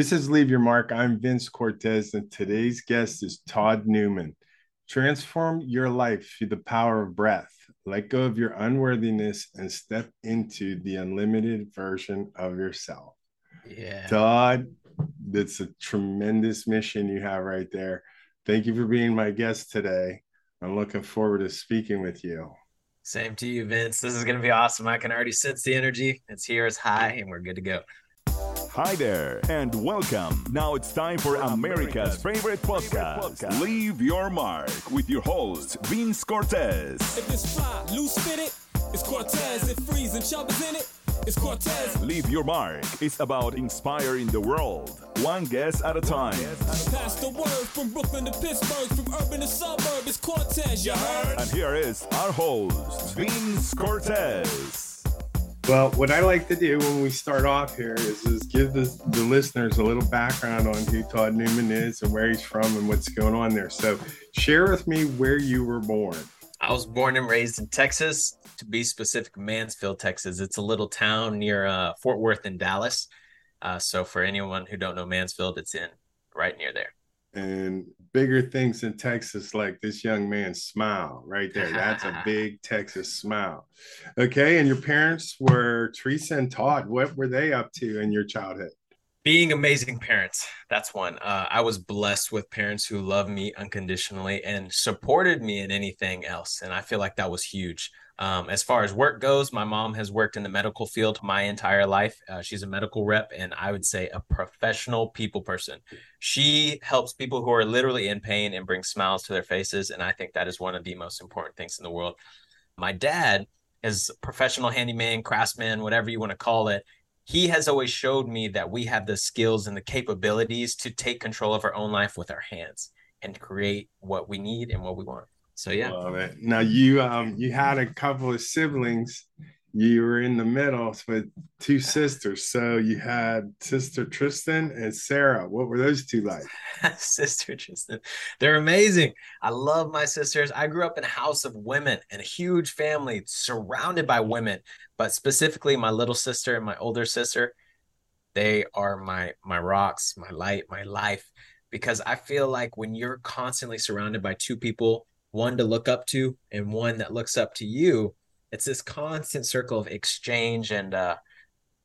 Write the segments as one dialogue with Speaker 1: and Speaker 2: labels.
Speaker 1: This is Leave Your Mark. I'm Vince Cortez, and today's guest is Todd Newman. Transform your life through the power of breath. Let go of your unworthiness and step into the unlimited version of yourself.
Speaker 2: Yeah.
Speaker 1: Todd, that's a tremendous mission you have right there. Thank you for being my guest today. I'm looking forward to speaking with you.
Speaker 2: Same to you, Vince. This is going to be awesome. I can already sense the energy. It's here, it's high, and we're good to go.
Speaker 3: Hi there, and welcome. Now it's time for America's favorite podcast, Leave Your Mark, with your host, Vince Cortez.
Speaker 4: If it's fly, loose fitted, it's Cortez. If freezing, chub is in it, it's Cortez.
Speaker 3: Leave Your Mark is about inspiring the world, one guest at a time.
Speaker 4: Pass the word from Brooklyn to Pittsburgh, from urban to suburb, it's Cortez, you heard?
Speaker 3: And here is our host, Vince Cortez.
Speaker 1: Well, what I like to do when we start off here is, is give the, the listeners a little background on who Todd Newman is and where he's from and what's going on there. So, share with me where you were born.
Speaker 2: I was born and raised in Texas, to be specific, Mansfield, Texas. It's a little town near uh, Fort Worth in Dallas. Uh, so, for anyone who don't know Mansfield, it's in right near there
Speaker 1: and bigger things in Texas, like this young man's smile right there. That's a big Texas smile. Okay. And your parents were Teresa and Todd. What were they up to in your childhood?
Speaker 2: Being amazing parents. That's one. Uh, I was blessed with parents who loved me unconditionally and supported me in anything else. And I feel like that was huge. Um, as far as work goes, my mom has worked in the medical field my entire life. Uh, she's a medical rep, and I would say a professional people person. She helps people who are literally in pain and brings smiles to their faces. And I think that is one of the most important things in the world. My dad is professional handyman, craftsman, whatever you want to call it. He has always showed me that we have the skills and the capabilities to take control of our own life with our hands and create what we need and what we want. So yeah.
Speaker 1: Love it. Now you um you had a couple of siblings. You were in the middle with two sisters. So you had sister Tristan and Sarah. What were those two like?
Speaker 2: sister Tristan. They're amazing. I love my sisters. I grew up in a house of women and a huge family surrounded by women, but specifically my little sister and my older sister. They are my my rocks, my light, my life because I feel like when you're constantly surrounded by two people one to look up to and one that looks up to you. It's this constant circle of exchange and uh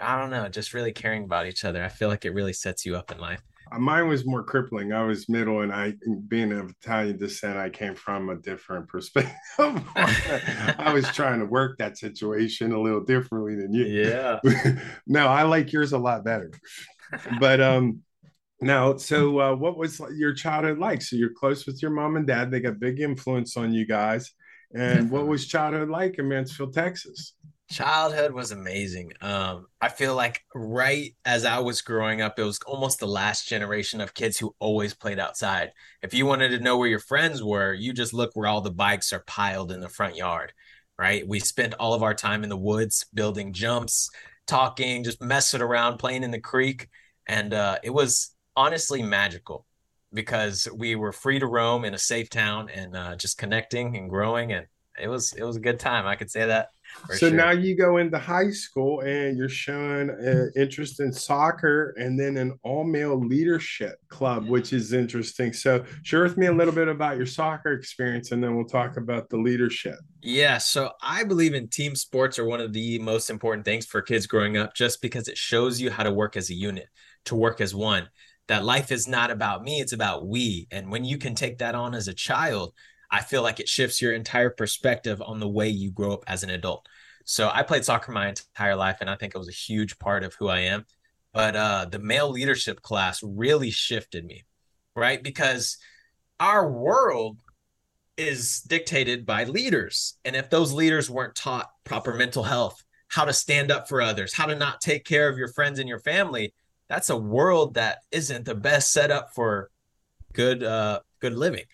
Speaker 2: i don't know just really caring about each other. I feel like it really sets you up in life.
Speaker 1: Uh, mine was more crippling. I was middle and i being of italian descent i came from a different perspective. I was trying to work that situation a little differently than you.
Speaker 2: Yeah.
Speaker 1: No i like yours a lot better. But um now, so uh, what was your childhood like? So you're close with your mom and dad. They got big influence on you guys. And what was childhood like in Mansfield, Texas?
Speaker 2: Childhood was amazing. Um, I feel like right as I was growing up, it was almost the last generation of kids who always played outside. If you wanted to know where your friends were, you just look where all the bikes are piled in the front yard, right? We spent all of our time in the woods building jumps, talking, just messing around, playing in the creek. And uh, it was honestly magical because we were free to roam in a safe town and uh, just connecting and growing and it was it was a good time i could say that
Speaker 1: so sure. now you go into high school and you're showing uh, interest in soccer and then an all male leadership club, which is interesting. So, share with me a little bit about your soccer experience and then we'll talk about the leadership.
Speaker 2: Yeah. So, I believe in team sports are one of the most important things for kids growing up just because it shows you how to work as a unit, to work as one that life is not about me, it's about we. And when you can take that on as a child, I feel like it shifts your entire perspective on the way you grow up as an adult. So I played soccer my entire life, and I think it was a huge part of who I am. But uh, the male leadership class really shifted me, right? Because our world is dictated by leaders. And if those leaders weren't taught proper mental health, how to stand up for others, how to not take care of your friends and your family, that's a world that isn't the best setup for good uh good living.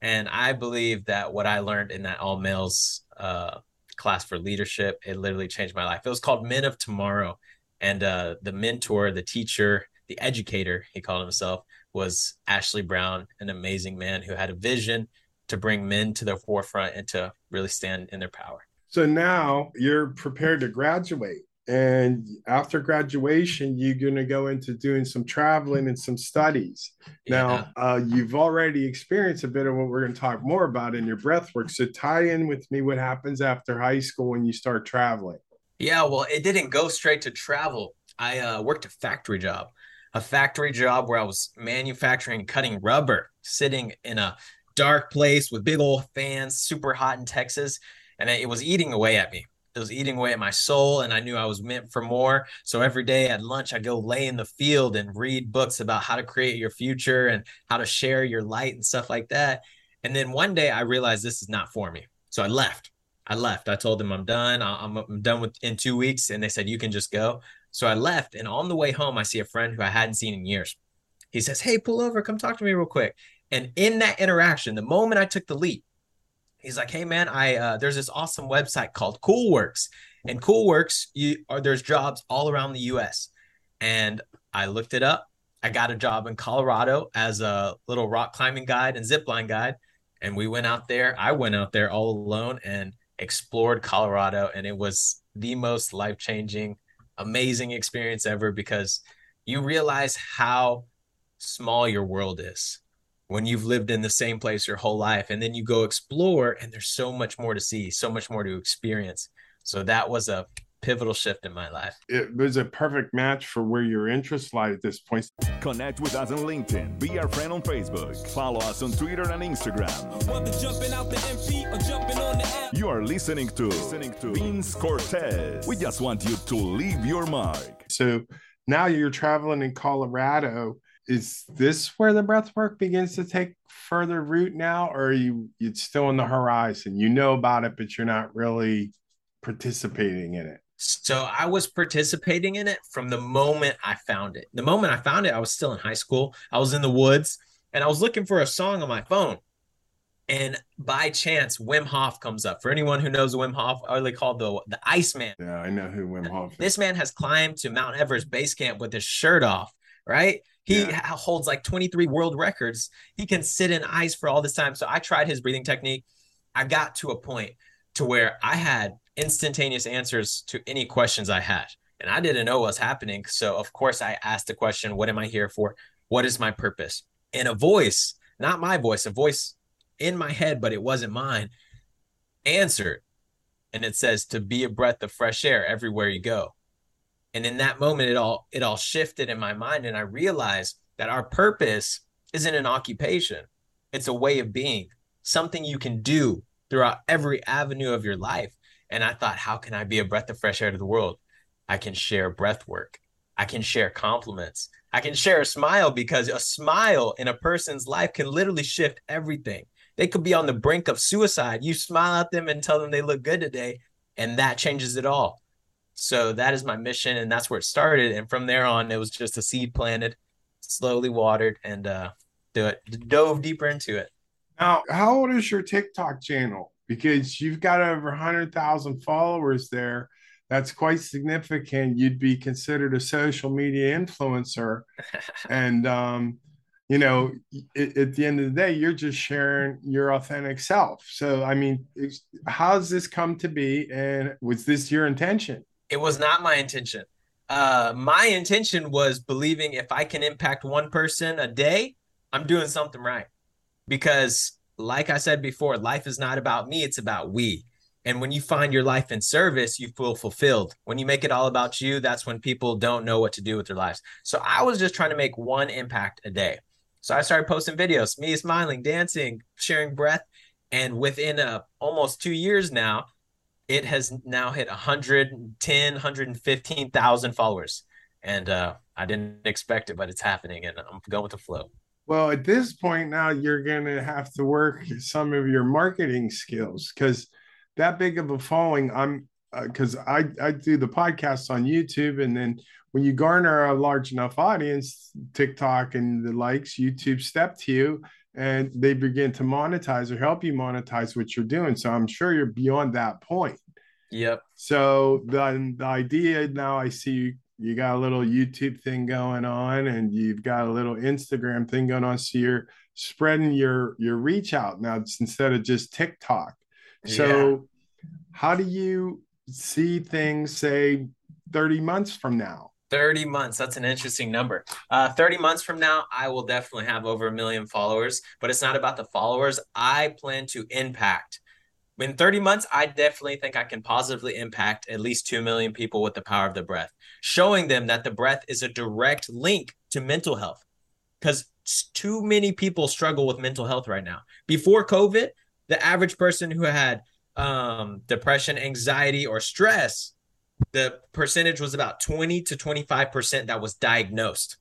Speaker 2: And i believe that what i learned in that all males uh class for leadership it literally changed my life. It was called men of tomorrow. And uh the mentor the teacher the educator he called himself was ashley brown an amazing man who had a vision to bring men to the forefront and to really stand in their power.
Speaker 1: So now you're prepared to graduate and after graduation you're going to go into doing some traveling and some studies. Now uh, you've already experienced a bit of what we're going to talk more about in your breath work. So tie in with me what happens after high school when you start traveling.
Speaker 2: Yeah well it didn't go straight to travel. I uh, worked a factory job a factory job where i was manufacturing cutting rubber sitting in a dark place with big old fans super hot in texas and it was eating away at me it was eating away at my soul and i knew i was meant for more. So every day at lunch i go lay in the field and read books about how to create your future and how to share your light and stuff like that. And then one day i realized this is not for me. So i left. I left. I told them i'm done. I'm, I'm done with in two weeks and they said you can just go. So i left and on the way home i see a friend who i hadn't seen in years. He says hey pull over. Come talk to me real quick. And in that interaction the moment i took the leap he's like, "Hey man, I uh, there's this awesome website called Coolworks, and Coolworks, you are there's jobs all around the U.S." And I looked it up. I got a job in Colorado as a little rock climbing guide and zipline guide, and we went out there. I went out there all alone and explored Colorado, and it was the most life changing, amazing experience ever because you realize how small your world is when you've lived in the same place your whole life and then you go explore and there's so much more to see so much more to experience. So that was a pivotal shift in my life.
Speaker 1: It was a perfect match for where your interests lie at this point.
Speaker 3: Connect with us on linkedin. Be our friend on facebook. Follow us on twitter and instagram. You are listening to listening to vince cortez. We just want you to leave your mark.
Speaker 1: So now you're traveling in colorado is this where the breath work begins to take further root now or are you it's still on the horizon? You know about it but you're not really participating in it.
Speaker 2: So i was participating in it from the moment i found it. The moment i found it i was still in high school. I was in the woods and i was looking for a song on my phone. And by chance wim hof comes up. For anyone who knows wim hof are they called the the iceman
Speaker 1: yeah i know who wim hof
Speaker 2: is. this man has climbed to mount everest base camp with his shirt off right he yeah. holds like 23 world records. He can sit in ice for all this time. So I tried his breathing technique. I got to a point to where I had instantaneous answers to any questions I had. And I didn't know what was happening. So of course I asked the question, what am I here for? What is my purpose? And a voice, not my voice, a voice in my head, but it wasn't mine, answered. And it says to be a breath of fresh air everywhere you go and in that moment it all it all shifted in my mind and i realized that our purpose isn't an occupation. It's a way of being something you can do throughout every avenue of your life. And i thought how can i be a breath of fresh air to the world? I can share breath work. I can share compliments. I can share a smile because a smile in a person's life can literally shift everything. They could be on the brink of suicide. You smile at them and tell them they look good today and that changes it all so that is my mission, and that's where it started. And from there on, it was just a seed planted, slowly watered, and uh, do it dove deeper into it.
Speaker 1: Now, how old is your TikTok channel? Because you've got over hundred thousand followers there. That's quite significant. You'd be considered a social media influencer, and um, you know, it, at the end of the day, you're just sharing your authentic self. So, I mean, how's this come to be, and was this your intention?
Speaker 2: It was not my intention. Uh, my intention was believing if I can impact one person a day, I'm doing something right. Because, like I said before, life is not about me, it's about we. And when you find your life in service, you feel fulfilled. When you make it all about you, that's when people don't know what to do with their lives. So I was just trying to make one impact a day. So I started posting videos, me smiling, dancing, sharing breath. And within uh, almost two years now, it has now hit 110 115,000 followers and uh, I didn't expect it but it's happening and I'm going with the flow.
Speaker 1: Well, at this point now you're going to have to work some of your marketing skills cuz that big of a following I'm because uh, I, I do the podcast on YouTube and then when you garner a large enough audience, TikTok and the likes, YouTube step to you and they begin to monetize or help you monetize what you're doing. So I'm sure you're beyond that point.
Speaker 2: Yep.
Speaker 1: So the, the idea now I see you, got a little YouTube thing going on and you've got a little Instagram thing going on. So you're spreading your your reach out now instead of just TikTok. So yeah. how do you see things say 30 months from now?
Speaker 2: 30 months. That's an interesting number. Uh, 30 months from now, I will definitely have over a million followers, but it's not about the followers. I plan to impact. In 30 months, I definitely think I can positively impact at least 2 million people with the power of the breath, showing them that the breath is a direct link to mental health. Because too many people struggle with mental health right now. Before COVID, the average person who had um, depression, anxiety, or stress the percentage was about 20 to 25% that was diagnosed.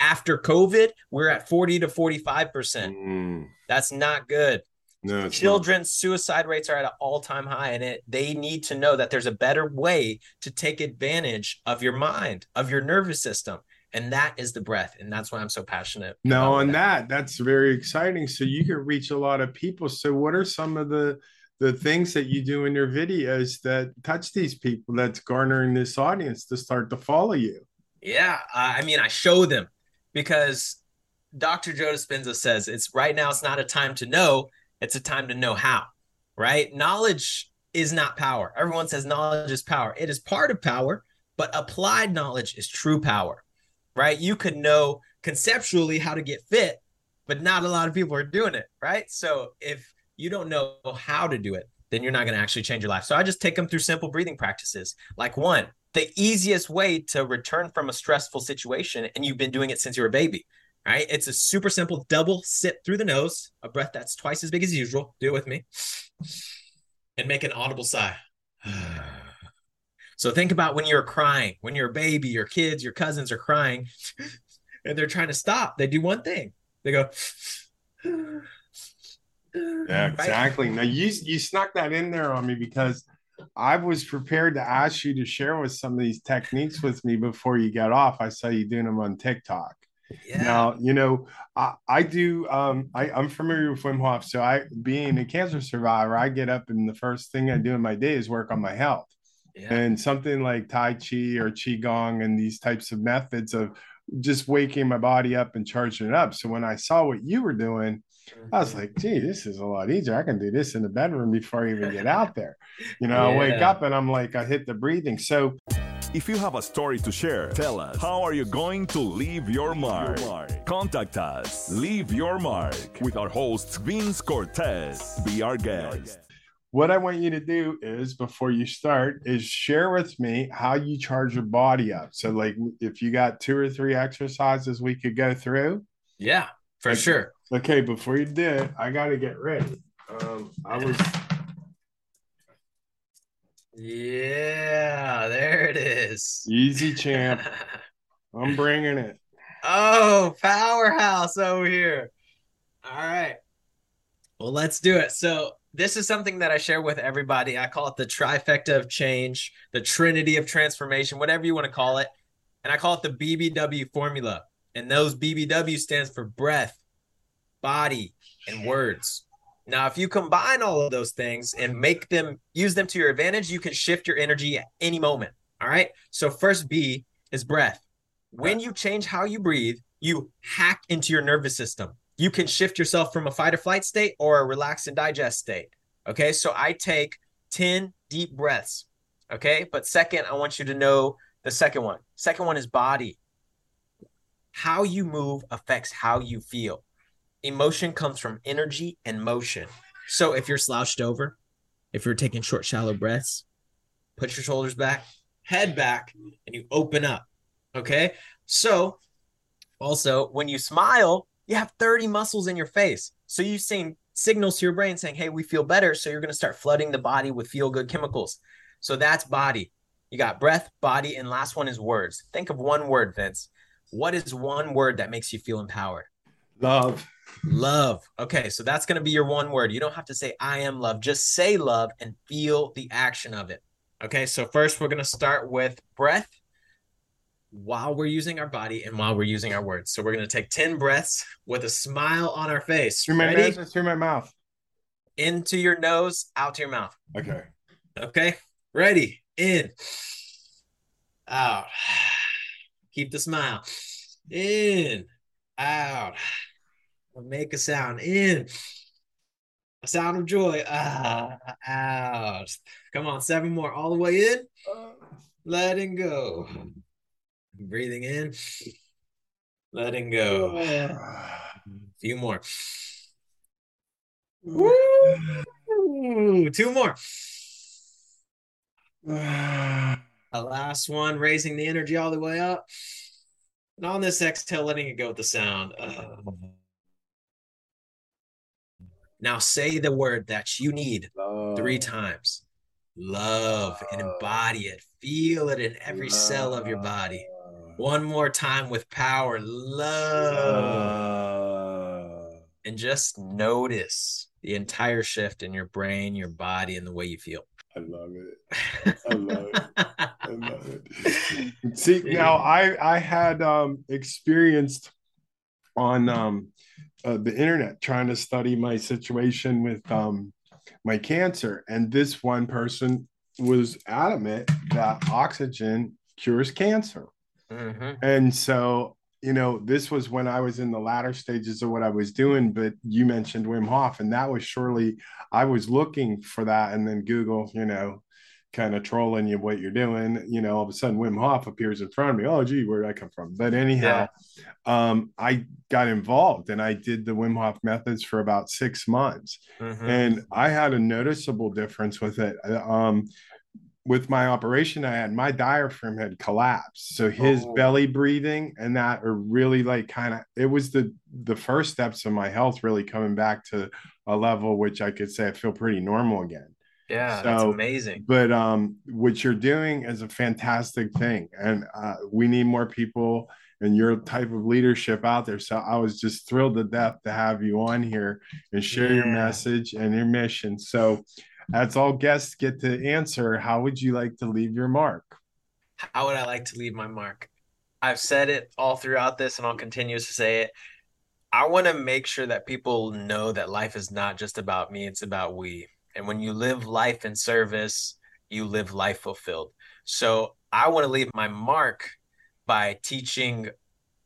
Speaker 2: After COVID, we're at 40 to 45%.
Speaker 1: Mm,
Speaker 2: That's not good.
Speaker 1: No,
Speaker 2: Children's suicide rates are at an all-time high and it they need to know that there's a better way to take advantage of your mind, of your nervous system. And that is the breath. And that's why I'm so passionate.
Speaker 1: No, on
Speaker 2: it.
Speaker 1: that, that's very exciting. So you can reach a lot of people. So what are some of the the things that you do in your videos that touch these people that's garnering this audience to start to follow you?
Speaker 2: Yeah, I I mean, I show them because Dr. Joe Dispenza says it's right now. It's not a time to know; it's a time to know how. Right? Knowledge is not power. Everyone says knowledge is power. It is part of power, but applied knowledge is true power. Right? You could know conceptually how to get fit, but not a lot of people are doing it. Right? So if you don't know how to do it, then you're not going to actually change your life. So I just take them through simple breathing practices. Like one, the easiest way to return from a stressful situation, and you've been doing it since you were a baby, right? It's a super simple double sip through the nose, a breath that's twice as big as usual. Do it with me. And make an audible sigh. So think about when you're crying, when you're baby, your kids, your cousins are crying, and they're trying to stop. They do one thing. They go,
Speaker 1: Yeah,
Speaker 2: Right?
Speaker 1: exactly. Now you you snuck that in there on me because I was prepared to ask you to share with some of these techniques with me before you got off. I saw you doing them on TikTok.
Speaker 2: Yeah.
Speaker 1: Now, you know, I, I do um I, I'm familiar with Wim Hof. So I being a cancer survivor, I get up and the first thing I do in my day is work on my health.
Speaker 2: yeah.
Speaker 1: And something like Tai Chi or Qigong and these types of methods of just waking my body up and charging it up. So when I saw what you were doing, I was like, gee, this is a lot easier. I can do this in the bedroom before I even get out there. You know, I wake up and I'm like, I hit the breathing. So
Speaker 3: If you have a story to share, tell us how are you going to leave your mark? Contact us. Leave your mark with our host Vince Cortez. Be our guest.
Speaker 1: what I want you to do is before you start is share with me how you charge your body up. So like if you got two or three exercises we could go through.
Speaker 2: yeah, for
Speaker 1: Okay.
Speaker 2: sure.
Speaker 1: Okay, before you do it, I got to get ready. Um, I was
Speaker 2: Yeah, there it is.
Speaker 1: easy champ. I'm bringing it.
Speaker 2: oh, powerhouse over here. All right. Well, let's do it. So, this is something that I share with everybody. I call it the trifecta of change, the trinity of transformation, whatever you want to call it. And I call it the BBW formula. And those BBW stands for breath, body, and words. Now, if you combine all of those things and make them use them to your advantage, you can shift your energy at any moment. All right. So, first B is breath. When you change how you breathe, you hack into your nervous system. You can shift yourself from a fight or flight state or a relax and digest state. Okay. So, I take 10 deep breaths. Okay. But second, I want you to know the second one. Second one is body. How you move affects how you feel emotion comes from energy and motion. So if you're slouched over, if you're taking short, shallow breaths, put your shoulders back, head back, and you open up. Okay. So also, when you smile, you have 30 muscles in your face. So you send signals to your brain saying, Hey, we feel better. So you're going to start flooding the body with feel good chemicals. So that's body. You got breath, body, and last one is words. Think of one word, Vince. What is one word that makes you feel empowered?
Speaker 1: Love.
Speaker 2: Love. Okay, so that's going to be your one word. You don't have to say I am love. Just say love and feel the action of it. Okay, so first we're going to start with breath while we're using our body and while we're using our words. So we're going to take 10 breaths with a smile on our face.
Speaker 1: Through my
Speaker 2: Ready?
Speaker 1: nose through my mouth.
Speaker 2: Into your nose, out to your mouth.
Speaker 1: Okay.
Speaker 2: Okay, ready? In, out. Keep the smile. In, out. Make a sound. In. A sound of joy. Ah, out. Come on, seven more. All the way in. letting go. Breathing in, letting go. A few more. Woo! Two more. A last one, raising the energy all the way up. And on this exhale, letting it go with the sound. Uh, now say the word that you need three times. Love and embody it. Feel it in every cell of your body. One more time with power. Love. And just notice the entire shift in your brain, your body, and the way you feel.
Speaker 1: I love it. I love it. I love it. See, now I I had um experienced on um uh, the internet trying to study my situation with um my cancer and this one person was adamant that oxygen cures cancer.
Speaker 2: Mhm.
Speaker 1: And so, you know, this was when I was in the latter stages of what I was doing, but you mentioned Wim Hof, and that was surely I was looking for that, and then Google, you know, kind of trolling you what you're doing. You know, all of a sudden Wim Hof appears in front of me. Oh, gee, where did I come from? But anyhow, um, I got involved and I did the Wim Hof methods for about six months
Speaker 2: Mhm.
Speaker 1: and I had a noticeable difference with it. Um, with my operation, I had my diaphragm had collapsed, so his
Speaker 2: Oh.
Speaker 1: belly breathing and that are really like kind of. It was the the first steps of my health really coming back to a level which I could say I feel pretty normal again.
Speaker 2: Yeah, that's
Speaker 1: So-
Speaker 2: amazing.
Speaker 1: But um, what you're doing is a fantastic thing, and uh, we need more people and your type of leadership out there. So I was just thrilled to death to have you on here and share your message and your mission. So, as all guests get to answer, how would you like to leave your mark?
Speaker 2: How would I like to leave my mark? I've said it all throughout this, and I'll continue to say it. I want to make sure that people know that life is not just about me, it's about we. And when you live life in service, you live life fulfilled. So I want to leave my mark by teaching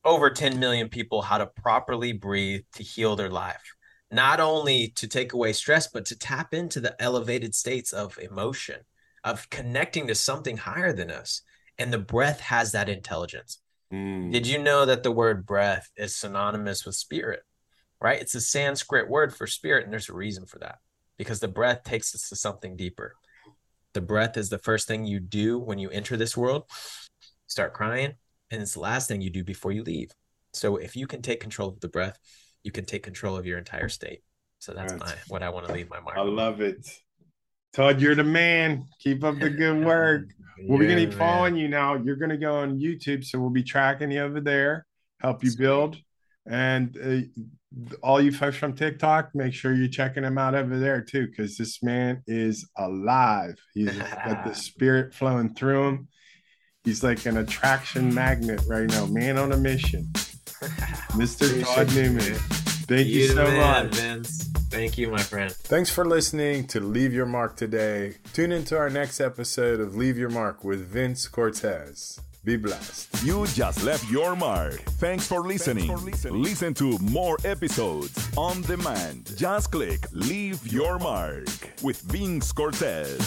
Speaker 2: over 10 million people how to properly breathe to heal their life. Not only to take away stress, but to tap into the elevated states of emotion, of connecting to something higher than us. And the breath has that intelligence. Mm. Did you know that the word breath is synonymous with spirit? Right? It's a Sanskrit word for spirit, and there's a reason for that because the breath takes us to something deeper. The breath is the first thing you do when you enter this world, start crying, and it's the last thing you do before you leave. So if you can take control of the breath, you can take control of your entire state. So that's
Speaker 1: That's-
Speaker 2: my what I want to leave my mark.
Speaker 1: I love it. Todd, you're the man. Keep up the good work. Well, we're gonna be
Speaker 2: man.
Speaker 1: following you now. You're gonna go on YouTube, so we'll be tracking you over there, help you build, and uh, all you folks from TikTok, make sure you're checking him out over there too, because this man is alive. He's got the spirit flowing through him. He's like an attraction magnet right now. Man on a mission, Mr. Todd
Speaker 2: Appreciate you,
Speaker 1: Newman. Thank you,
Speaker 2: You
Speaker 1: so
Speaker 2: man,
Speaker 1: much.
Speaker 2: Vince. Thank you, my friend.
Speaker 1: Thanks for listening to Leave Your Mark today. Tune into our next episode of Leave Your Mark with Vince Cortez. Be blessed.
Speaker 3: You just left your mark. Thanks for listening. Listen to more episodes on demand. Just click Leave Your Mark with Vince Cortez.